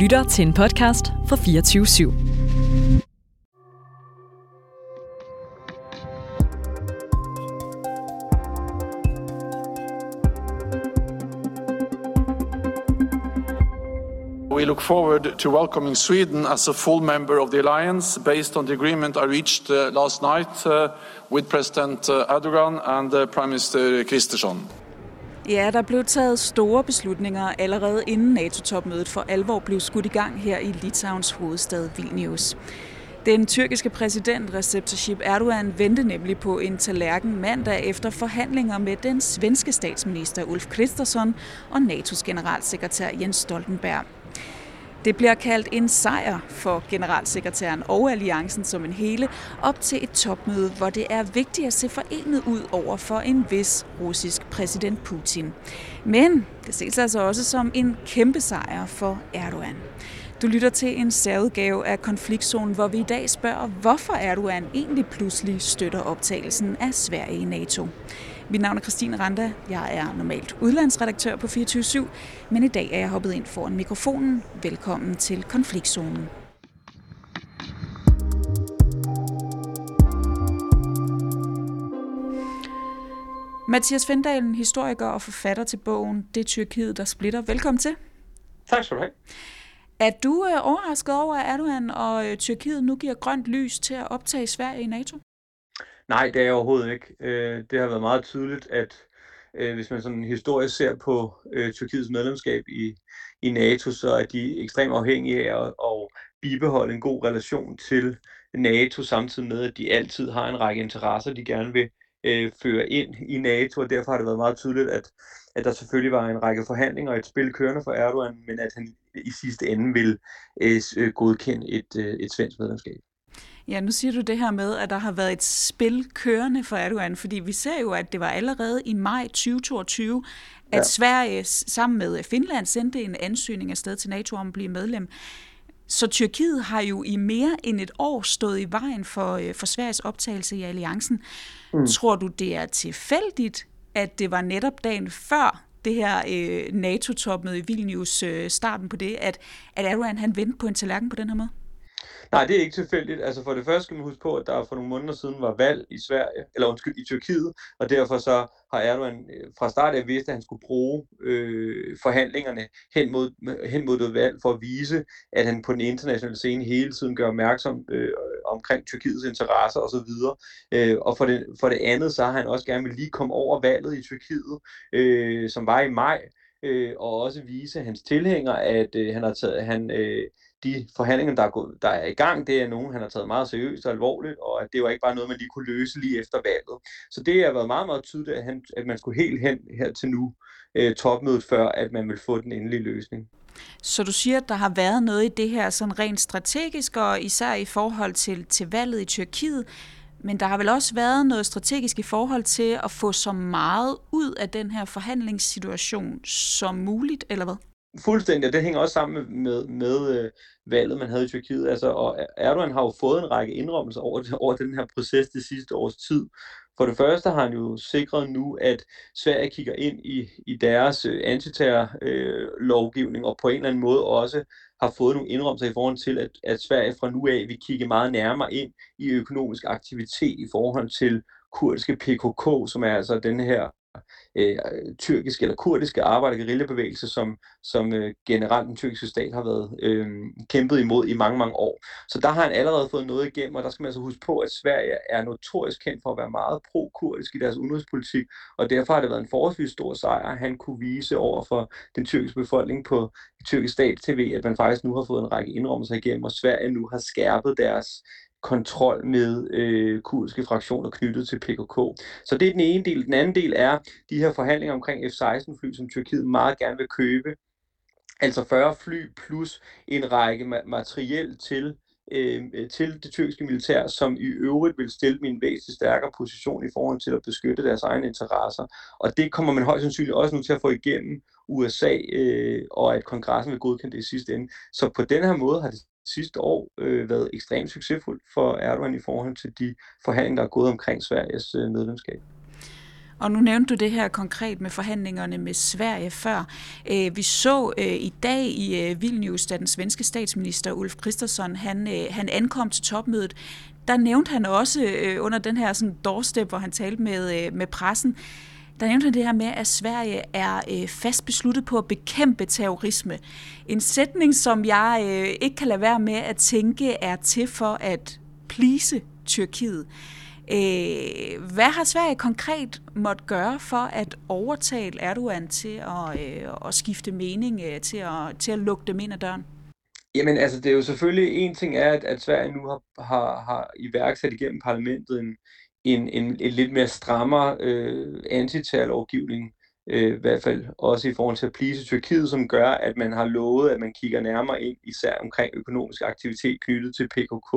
lytter til en podcast fra 24 /7. We look forward to welcoming Sweden as a full member of the alliance based on the agreement I reached uh, last night uh, with President uh, Erdogan and uh, Prime Minister Kristersson. Ja, der blev taget store beslutninger allerede inden NATO-topmødet for alvor blev skudt i gang her i Litauens hovedstad Vilnius. Den tyrkiske præsident Recep Tayyip Erdogan vendte nemlig på en tallerken mandag efter forhandlinger med den svenske statsminister Ulf Kristersson og NATO's generalsekretær Jens Stoltenberg. Det bliver kaldt en sejr for generalsekretæren og alliancen som en hele op til et topmøde, hvor det er vigtigt at se forenet ud over for en vis russisk præsident Putin. Men det ses altså også som en kæmpe sejr for Erdogan. Du lytter til en særudgave af Konfliktzonen, hvor vi i dag spørger, hvorfor Erdogan egentlig pludselig støtter optagelsen af Sverige i NATO. Mit navn er Christine Randa. Jeg er normalt udlandsredaktør på 24 men i dag er jeg hoppet ind foran mikrofonen. Velkommen til Konfliktzonen. Mathias Fendalen, historiker og forfatter til bogen Det Tyrkiet, der splitter. Velkommen til. Tak skal du have. Er du øh, overrasket over, at Erdogan og øh, Tyrkiet nu giver grønt lys til at optage Sverige i NATO? Nej, det er jeg overhovedet ikke. Øh, det har været meget tydeligt, at øh, hvis man sådan historisk ser på øh, Tyrkiets medlemskab i, i NATO, så er de ekstremt afhængige af at, at bibeholde en god relation til NATO, samtidig med, at de altid har en række interesser, de gerne vil øh, føre ind i NATO, og derfor har det været meget tydeligt, at, at der selvfølgelig var en række forhandlinger og et spil kørende for Erdogan, men at han i sidste ende vil øh, øh godkende et, øh, et svensk medlemskab. Ja, nu siger du det her med, at der har været et spil kørende for Erdogan, fordi vi ser jo, at det var allerede i maj 2022, at ja. Sverige sammen med Finland sendte en ansøgning afsted til NATO om at blive medlem. Så Tyrkiet har jo i mere end et år stået i vejen for, øh, for Sveriges optagelse i alliancen. Mm. Tror du, det er tilfældigt, at det var netop dagen før det her øh, NATO-topmøde i Vilnius, øh, starten på det, at, at Erdogan han vendte på en tallerken på den her måde? Nej, det er ikke tilfældigt. Altså for det første skal man huske på, at der for nogle måneder siden var valg i Sverige, eller undskyld, i Tyrkiet, og derfor så har Erdogan øh, fra start af vidst, at han skulle bruge øh, forhandlingerne hen mod, hen mod det valg for at vise, at han på den internationale scene hele tiden gør opmærksom øh, omkring Tyrkiets interesser osv. Øh, og for det, for det andet, så har han også gerne vil lige komme over valget i Tyrkiet, øh, som var i maj, øh, og også vise hans tilhængere, at øh, han har taget, han, øh, de forhandlinger, der er, gået, der er i gang, det er nogen, han har taget meget seriøst og alvorligt, og at det var ikke bare noget, man lige kunne løse lige efter valget. Så det har været meget, meget tydeligt, at, han, at man skulle helt hen her til nu, øh, topmødet, før at man vil få den endelige løsning. Så du siger, at der har været noget i det her sådan rent strategisk, og især i forhold til, til valget i Tyrkiet, men der har vel også været noget strategisk i forhold til at få så meget ud af den her forhandlingssituation som muligt, eller hvad? Fuldstændig, og det hænger også sammen med, med, med øh, valget, man havde i Tyrkiet. Altså, og Erdogan har jo fået en række indrømmelser over, over den her proces det sidste års tid. For det første har han jo sikret nu, at Sverige kigger ind i, i deres øh, antiterror-lovgivning, øh, og på en eller anden måde også har fået nogle indrømmelser i forhold til, at, at Sverige fra nu af vil kigge meget nærmere ind i økonomisk aktivitet i forhold til kurdiske PKK, som er altså den her øh, tyrkiske eller kurdiske arbejderguerillabevægelse, som, som øh, generelt den tyrkiske stat har været øh, kæmpet imod i mange, mange år. Så der har han allerede fået noget igennem, og der skal man altså huske på, at Sverige er notorisk kendt for at være meget pro-kurdisk i deres udenrigspolitik, og derfor har det været en forholdsvis stor sejr, han kunne vise over for den tyrkiske befolkning på tyrkisk stat-tv, at man faktisk nu har fået en række indrømmelser igennem, og Sverige nu har skærpet deres kontrol med øh, kurdiske fraktioner knyttet til PKK. Så det er den ene del. Den anden del er de her forhandlinger omkring F-16-fly, som Tyrkiet meget gerne vil købe. Altså 40 fly plus en række materiel til øh, til det tyrkiske militær, som i øvrigt vil stille min en væsentligt stærkere position i forhold til at beskytte deres egne interesser. Og det kommer man højst sandsynligt også nu til at få igennem USA, øh, og at kongressen vil godkende det i sidste ende. Så på den her måde har det sidste år øh, været ekstremt succesfuldt for Erdogan i forhold til de forhandlinger, der er gået omkring Sveriges øh, medlemskab. Og nu nævnte du det her konkret med forhandlingerne med Sverige før. Øh, vi så øh, i dag i øh, Vilnius, da den svenske statsminister Ulf Kristersson, han, han ankom til topmødet, der nævnte han også under den her sådan, doorstep, hvor han talte med, med pressen, der nævnte han det her med, at Sverige er øh, fast besluttet på at bekæmpe terrorisme. En sætning, som jeg øh, ikke kan lade være med at tænke er til for at plise Tyrkiet. Øh, hvad har Sverige konkret måtte gøre for at overtale Erdogan til at, øh, at skifte mening, øh, til, at, til at lukke dem ind ad døren? Jamen altså, det er jo selvfølgelig en ting er, at, at Sverige nu har, har, har iværksat igennem parlamentet en, en, en, en lidt mere strammere øh, antiterrorlovgivning, øh, i hvert fald også i forhold til at plise Tyrkiet, som gør, at man har lovet, at man kigger nærmere ind, især omkring økonomisk aktivitet knyttet til PKK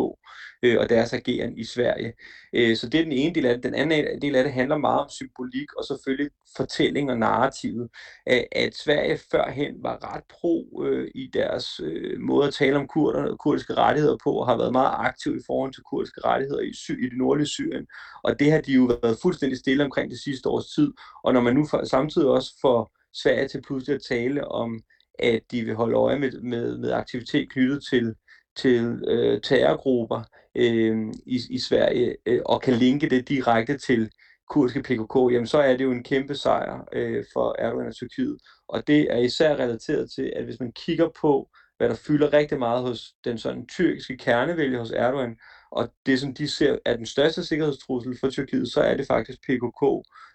øh, og deres ageren i Sverige. Øh, så det er den ene del af det. Den anden del af det handler meget om symbolik og selvfølgelig fortælling og narrativet. At, at Sverige førhen var ret pro øh, i deres øh, måde at tale om kurderne og kurdiske rettigheder på, og har været meget aktiv i forhold til kurdiske rettigheder i, sy- i det nordlige Syrien. Og det har de jo været fuldstændig stille omkring det sidste års tid. Og når man nu for, samtidig også for Sverige til pludselig at tale om, at de vil holde øje med, med, med aktivitet knyttet til, til øh, terrorgrupper øh, i, i Sverige, øh, og kan linke det direkte til kurdiske PKK, jamen så er det jo en kæmpe sejr øh, for Erdogan og Tyrkiet. Og det er især relateret til, at hvis man kigger på, hvad der fylder rigtig meget hos den sådan tyrkiske kernevælge hos Erdogan, og det som de ser er den største sikkerhedstrussel for Tyrkiet, så er det faktisk PKK,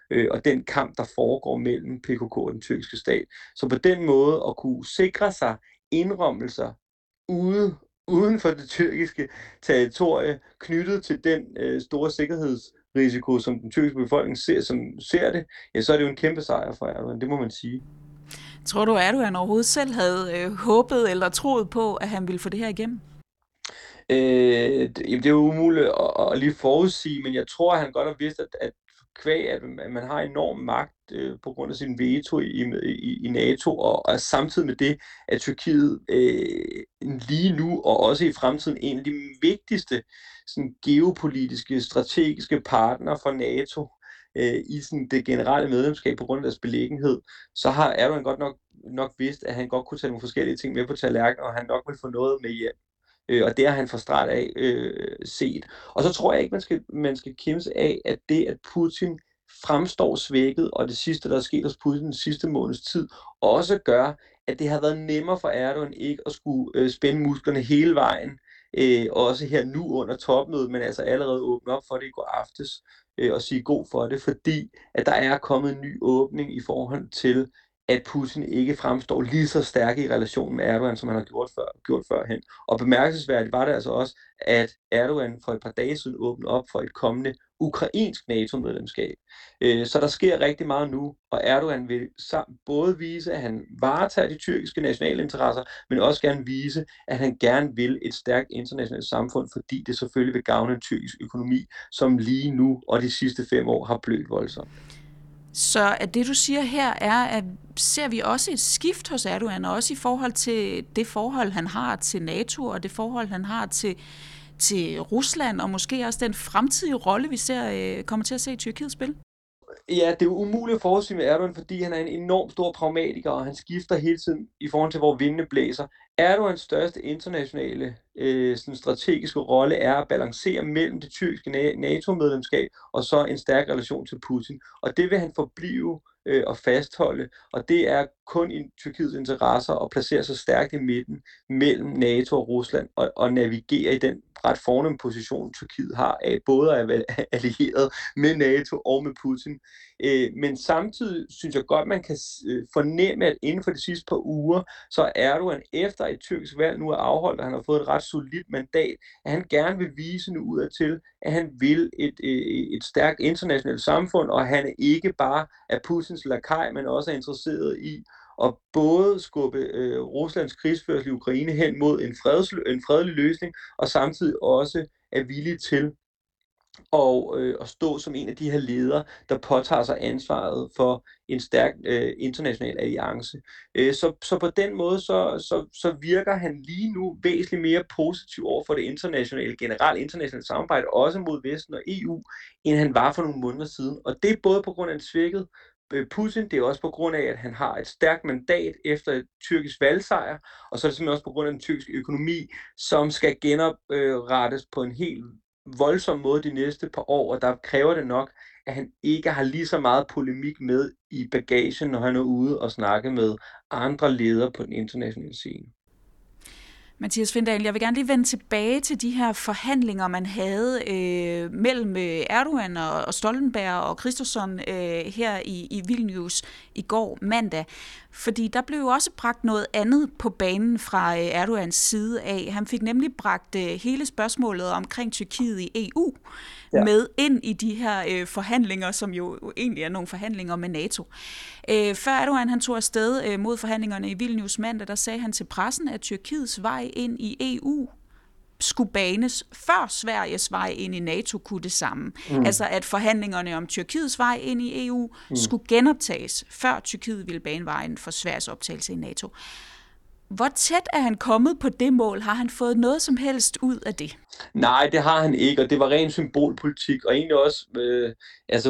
øh, og den kamp, der foregår mellem PKK og den tyrkiske stat. Så på den måde at kunne sikre sig indrømmelser ude, uden for det tyrkiske territorie, knyttet til den øh, store sikkerhedsrisiko, som den tyrkiske befolkning ser, som ser det, ja, så er det jo en kæmpe sejr for Erdogan, det må man sige. Tror du, at Erdogan overhovedet selv havde øh, håbet eller troet på, at han ville få det her igennem? Øh, det, det er jo umuligt at, at lige forudsige, men jeg tror, at han godt har vidst, at, at kvæg, at man har enorm magt øh, på grund af sin veto i, i, i NATO, og, og samtidig med det, at Tyrkiet øh, lige nu og også i fremtiden en af de vigtigste sådan, geopolitiske, strategiske partner for NATO øh, i sådan, det generelle medlemskab på grund af deres beliggenhed, så har Erdogan godt nok, nok vidst, at han godt kunne tage nogle forskellige ting med på tallerkenen, og han nok vil få noget med hjem. Øh, og det har han fra start af øh, set. Og så tror jeg ikke, man skal, man skal kæmpe af, at det, at Putin fremstår svækket, og det sidste, der er sket hos Putin den sidste måneds tid, også gør, at det har været nemmere for Erdogan ikke at skulle øh, spænde musklerne hele vejen, øh, også her nu under topmødet, men altså allerede åbne op for det i går aftes, øh, og sige god for det, fordi at der er kommet en ny åbning i forhold til at Putin ikke fremstår lige så stærk i relationen med Erdogan, som han har gjort, før, gjort førhen. Og bemærkelsesværdigt var det altså også, at Erdogan for et par dage siden åbnede op for et kommende ukrainsk NATO-medlemskab. Øh, så der sker rigtig meget nu, og Erdogan vil både vise, at han varetager de tyrkiske nationale interesser, men også gerne vise, at han gerne vil et stærkt internationalt samfund, fordi det selvfølgelig vil gavne en tyrkisk økonomi, som lige nu og de sidste fem år har blødt voldsomt. Så at det, du siger her, er, at ser vi også et skift hos Erdogan, også i forhold til det forhold, han har til NATO, og det forhold, han har til, til Rusland, og måske også den fremtidige rolle, vi ser, øh, kommer til at se i Tyrkiet spil? Ja, det er jo umuligt at forudsige med Erdogan, fordi han er en enorm stor pragmatiker, og han skifter hele tiden i forhold til, hvor vindene blæser. Erdogans største internationale øh, sådan strategiske rolle er at balancere mellem det tyrkiske NATO-medlemskab og så en stærk relation til Putin. Og det vil han forblive øh, og fastholde, og det er kun i Tyrkiets interesser at placere sig stærkt i midten mellem NATO og Rusland og, og navigere i den ret fornem position, Tyrkiet har af både at være allieret med NATO og med Putin. Øh, men samtidig synes jeg godt, man kan øh, fornemme, at inden for de sidste par uger, så er Erdogan efter et tyrkisk valg nu er afholdt, og han har fået et ret solidt mandat, at han gerne vil vise nu ud til, at han vil et, et, et stærkt internationalt samfund, og han er ikke bare af Putins lakaj, men også er interesseret i og både skubbe øh, Ruslands krigsførsel i Ukraine hen mod en, freds, en fredelig løsning, og samtidig også er villig til og, øh, og stå som en af de her ledere, der påtager sig ansvaret for en stærk øh, international alliance. Øh, så, så på den måde, så, så, så virker han lige nu væsentligt mere positiv over for det internationale, generelt internationale samarbejde, også mod Vesten og EU, end han var for nogle måneder siden. Og det er både på grund af en svækket Øh, Putin, det er også på grund af, at han har et stærkt mandat efter et tyrkisk valgsejr, og så er det simpelthen også på grund af den tyrkiske økonomi, som skal genoprettes på en helt voldsom måde de næste par år, og der kræver det nok, at han ikke har lige så meget polemik med i bagagen, når han er ude og snakke med andre ledere på den internationale scene. Mathias Findahl, jeg vil gerne lige vende tilbage til de her forhandlinger, man havde øh, mellem øh, Erdogan og, og Stoltenberg og Christensen øh, her i, i Vilnius i går mandag. Fordi der blev jo også bragt noget andet på banen fra øh, Erdogans side af. Han fik nemlig bragt øh, hele spørgsmålet omkring Tyrkiet i EU ja. med ind i de her øh, forhandlinger, som jo egentlig er nogle forhandlinger med NATO. Før Erdogan han tog afsted mod forhandlingerne i Vilnius mandag, der sagde han til pressen, at Tyrkiets vej ind i EU skulle banes, før Sveriges vej ind i NATO kunne det samme. Mm. Altså at forhandlingerne om Tyrkiets vej ind i EU mm. skulle genoptages, før Tyrkiet ville bane vejen for Sveriges optagelse i NATO. Hvor tæt er han kommet på det mål? Har han fået noget som helst ud af det? Nej, det har han ikke, og det var ren symbolpolitik, og egentlig også øh, altså,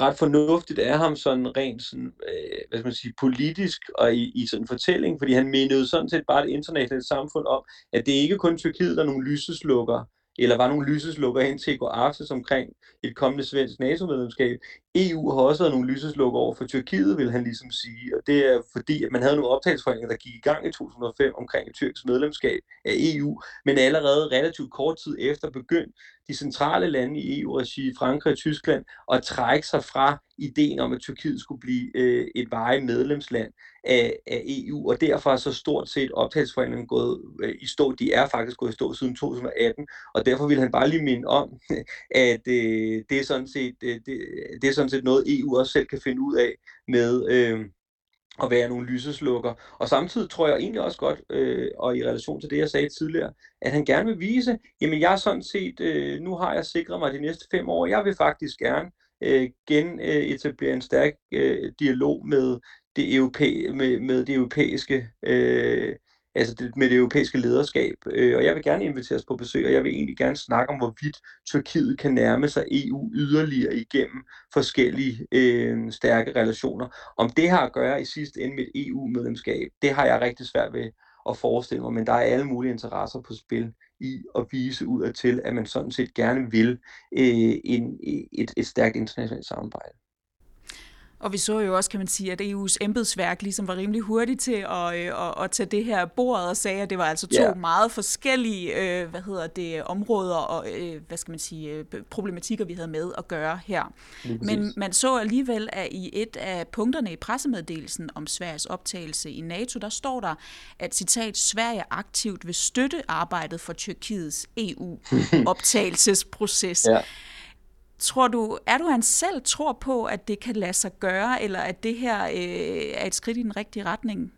ret fornuftigt af ham sådan rent sådan, øh, hvad skal man sige, politisk og i, i sådan en fortælling, fordi han mindede sådan set bare det internationale samfund om, at det ikke kun Tyrkiet, der er nogle lyseslukker, eller var nogle lyseslukker hen til at gå aftes omkring et kommende svensk NATO-medlemskab. EU har også været nogle lyseslukker over for Tyrkiet, vil han ligesom sige, og det er fordi, at man havde nogle optagelsesforhandlinger, der gik i gang i 2005 omkring et tyrkisk medlemskab af EU, men allerede relativt kort tid efter begyndte de centrale lande i EU-regi, Frankrig og Tyskland, at trække sig fra ideen om, at Tyrkiet skulle blive øh, et veje medlemsland af, af EU, og derfor er så stort set optagelsesforhandlingen gået øh, i stå. De er faktisk gået i stå siden 2018, og derfor vil han bare lige minde om, at øh, det, er sådan set, øh, det, det er sådan set noget, EU også selv kan finde ud af med øh, at være nogle lyseslukker. Og samtidig tror jeg egentlig også godt, øh, og i relation til det, jeg sagde tidligere, at han gerne vil vise, jamen jeg er sådan set, øh, nu har jeg sikret mig de næste fem år, jeg vil faktisk gerne øh, genetablere øh, en stærk øh, dialog med det, europæ- med, med det europæiske øh, altså det, med det europæiske lederskab. Øh, og jeg vil gerne inviteres på besøg, og jeg vil egentlig gerne snakke om, hvorvidt Tyrkiet kan nærme sig EU yderligere igennem forskellige øh, stærke relationer. Om det har at gøre i sidste ende med et EU-medlemskab, det har jeg rigtig svært ved at forestille mig, men der er alle mulige interesser på spil i at vise ud af til, at man sådan set gerne vil øh, en, et, et stærkt internationalt samarbejde. Og vi så jo også, kan man sige, at EU's embedsværk ligesom var rimelig hurtigt til at, øh, at, at tage det her bord og sagde, at det var altså to yeah. meget forskellige øh, hvad hedder det, områder og øh, hvad skal man sige, øh, problematikker, vi havde med at gøre her. Men man så alligevel, at i et af punkterne i pressemeddelelsen om Sveriges optagelse i NATO, der står der, at citat, Sverige aktivt vil støtte arbejdet for Tyrkiets EU-optagelsesproces. yeah. Tror du, er du han selv tror på, at det kan lade sig gøre, eller at det her øh, er et skridt i den rigtige retning?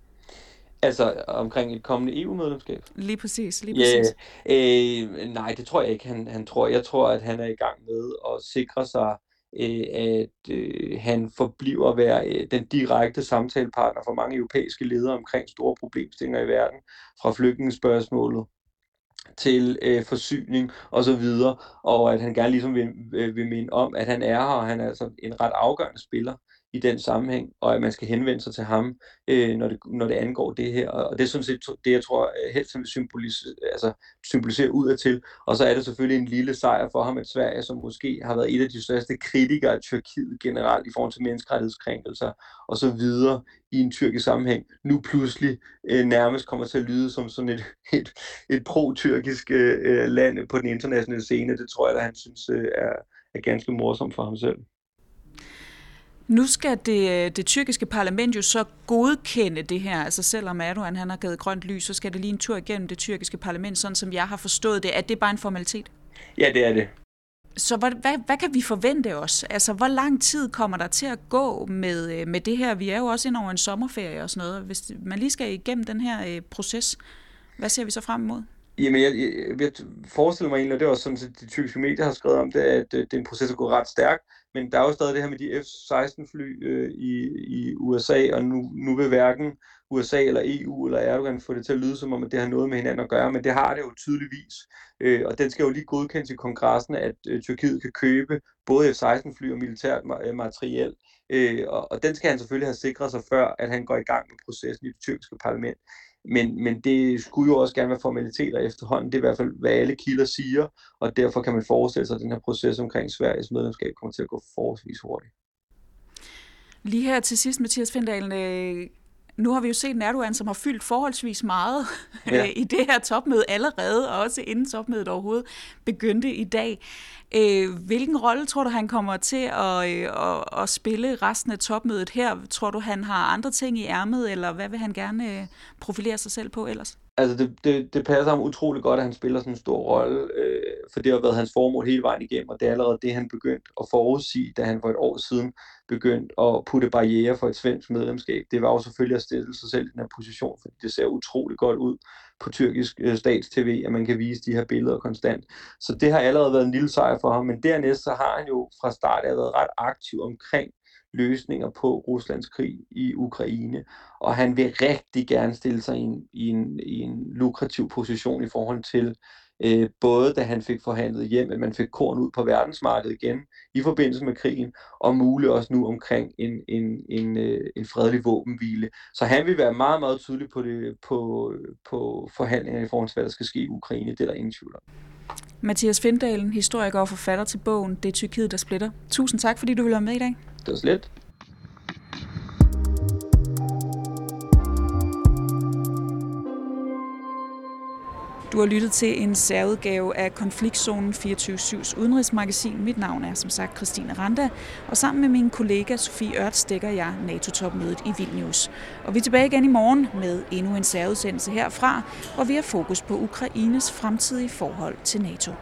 Altså omkring et kommende EU-medlemskab? Lige præcis, lige præcis. Yeah. Øh, nej, det tror jeg ikke, han, han tror. Jeg tror, at han er i gang med at sikre sig, øh, at øh, han forbliver at være øh, den direkte samtalepartner for mange europæiske ledere omkring store problemstillinger i verden, fra flygtningespørgsmålet til øh, forsyning og så videre, og at han gerne ligesom vil, øh, vil minde om, at han er her, og han er altså en ret afgørende spiller i den sammenhæng, og at man skal henvende sig til ham, øh, når, det, når det angår det her. Og det er sådan set det, jeg tror helt helst vil symbolisere, altså, symbolisere udadtil. Og så er det selvfølgelig en lille sejr for ham, at Sverige, som måske har været et af de største kritikere af Tyrkiet generelt i forhold til menneskerettighedskrænkelser og så videre i en tyrkisk sammenhæng, nu pludselig øh, nærmest kommer til at lyde som sådan et, et, et pro-tyrkisk øh, øh, land på den internationale scene. Det tror jeg, at han synes øh, er, er ganske morsomt for ham selv. Nu skal det, det tyrkiske parlament jo så godkende det her, altså selvom Erdogan han har givet grønt lys, så skal det lige en tur igennem det tyrkiske parlament, sådan som jeg har forstået det. Er det bare en formalitet? Ja, det er det. Så hvad, hvad, hvad kan vi forvente os? Altså, hvor lang tid kommer der til at gå med, øh, med det her? Vi er jo også ind over en sommerferie og sådan noget. Hvis man lige skal igennem den her øh, proces, hvad ser vi så frem imod? Jamen, jeg, jeg, jeg forestiller mig egentlig, og det er også sådan, at de tyrkiske medier har skrevet om det, at det er en proces, der går ret stærkt, men der er jo stadig det her med de F-16-fly øh, i, i USA, og nu, nu vil hverken USA eller EU eller Erdogan få det til at lyde som om, at det har noget med hinanden at gøre, men det har det jo tydeligvis. Øh, og den skal jo lige godkendes i kongressen, at øh, Tyrkiet kan købe både F-16-fly og militært øh, materiel, øh, og, og den skal han selvfølgelig have sikret sig før, at han går i gang med processen i det tyrkiske parlament. Men, men det skulle jo også gerne være formaliteter efterhånden. Det er i hvert fald, hvad alle kilder siger, og derfor kan man forestille sig, at den her proces omkring Sveriges medlemskab kommer til at gå forholdsvis hurtigt. Lige her til sidst, Mathias Findalen, øh, nu har vi jo set Erdogan, som har fyldt forholdsvis meget ja. i det her topmøde allerede, og også inden topmødet overhovedet begyndte i dag. Øh, hvilken rolle tror du, han kommer til at, øh, at, at spille resten af topmødet her? Tror du, han har andre ting i ærmet, eller hvad vil han gerne øh, profilere sig selv på ellers? Altså, det, det, det passer ham utrolig godt, at han spiller sådan en stor rolle, øh, for det har været hans formål hele vejen igennem, og det er allerede det, han begyndte at forudsige, da han for et år siden begyndte at putte barriere for et svensk medlemskab. Det var jo selvfølgelig at stille sig selv i den her position, fordi det ser utrolig godt ud på tyrkisk øh, stats-tv, at man kan vise de her billeder konstant. Så det har allerede været en lille sejr for ham, men dernæst så har han jo fra start været ret aktiv omkring løsninger på Ruslands krig i Ukraine, og han vil rigtig gerne stille sig i en, i en, i en lukrativ position i forhold til øh, både da han fik forhandlet hjem, at man fik korn ud på verdensmarkedet igen i forbindelse med krigen, og muligt også nu omkring en, en, en, øh, en fredelig våbenhvile. Så han vil være meget, meget tydelig på, det, på, på forhandlingerne i forhold til, hvad der skal ske i Ukraine. Det er der ingen tvivl om. Mathias Findalen, historiker og forfatter til bogen Det er Tyrkiet, der splitter. Tusind tak, fordi du ville være med i dag. Det var slet. Du har lyttet til en særudgave af Konfliktzonen 24-7's udenrigsmagasin. Mit navn er som sagt Christine Randa, og sammen med min kollega Sofie Ørt stikker jeg NATO-topmødet i Vilnius. Og vi er tilbage igen i morgen med endnu en særudsendelse herfra, hvor vi har fokus på Ukraines fremtidige forhold til NATO.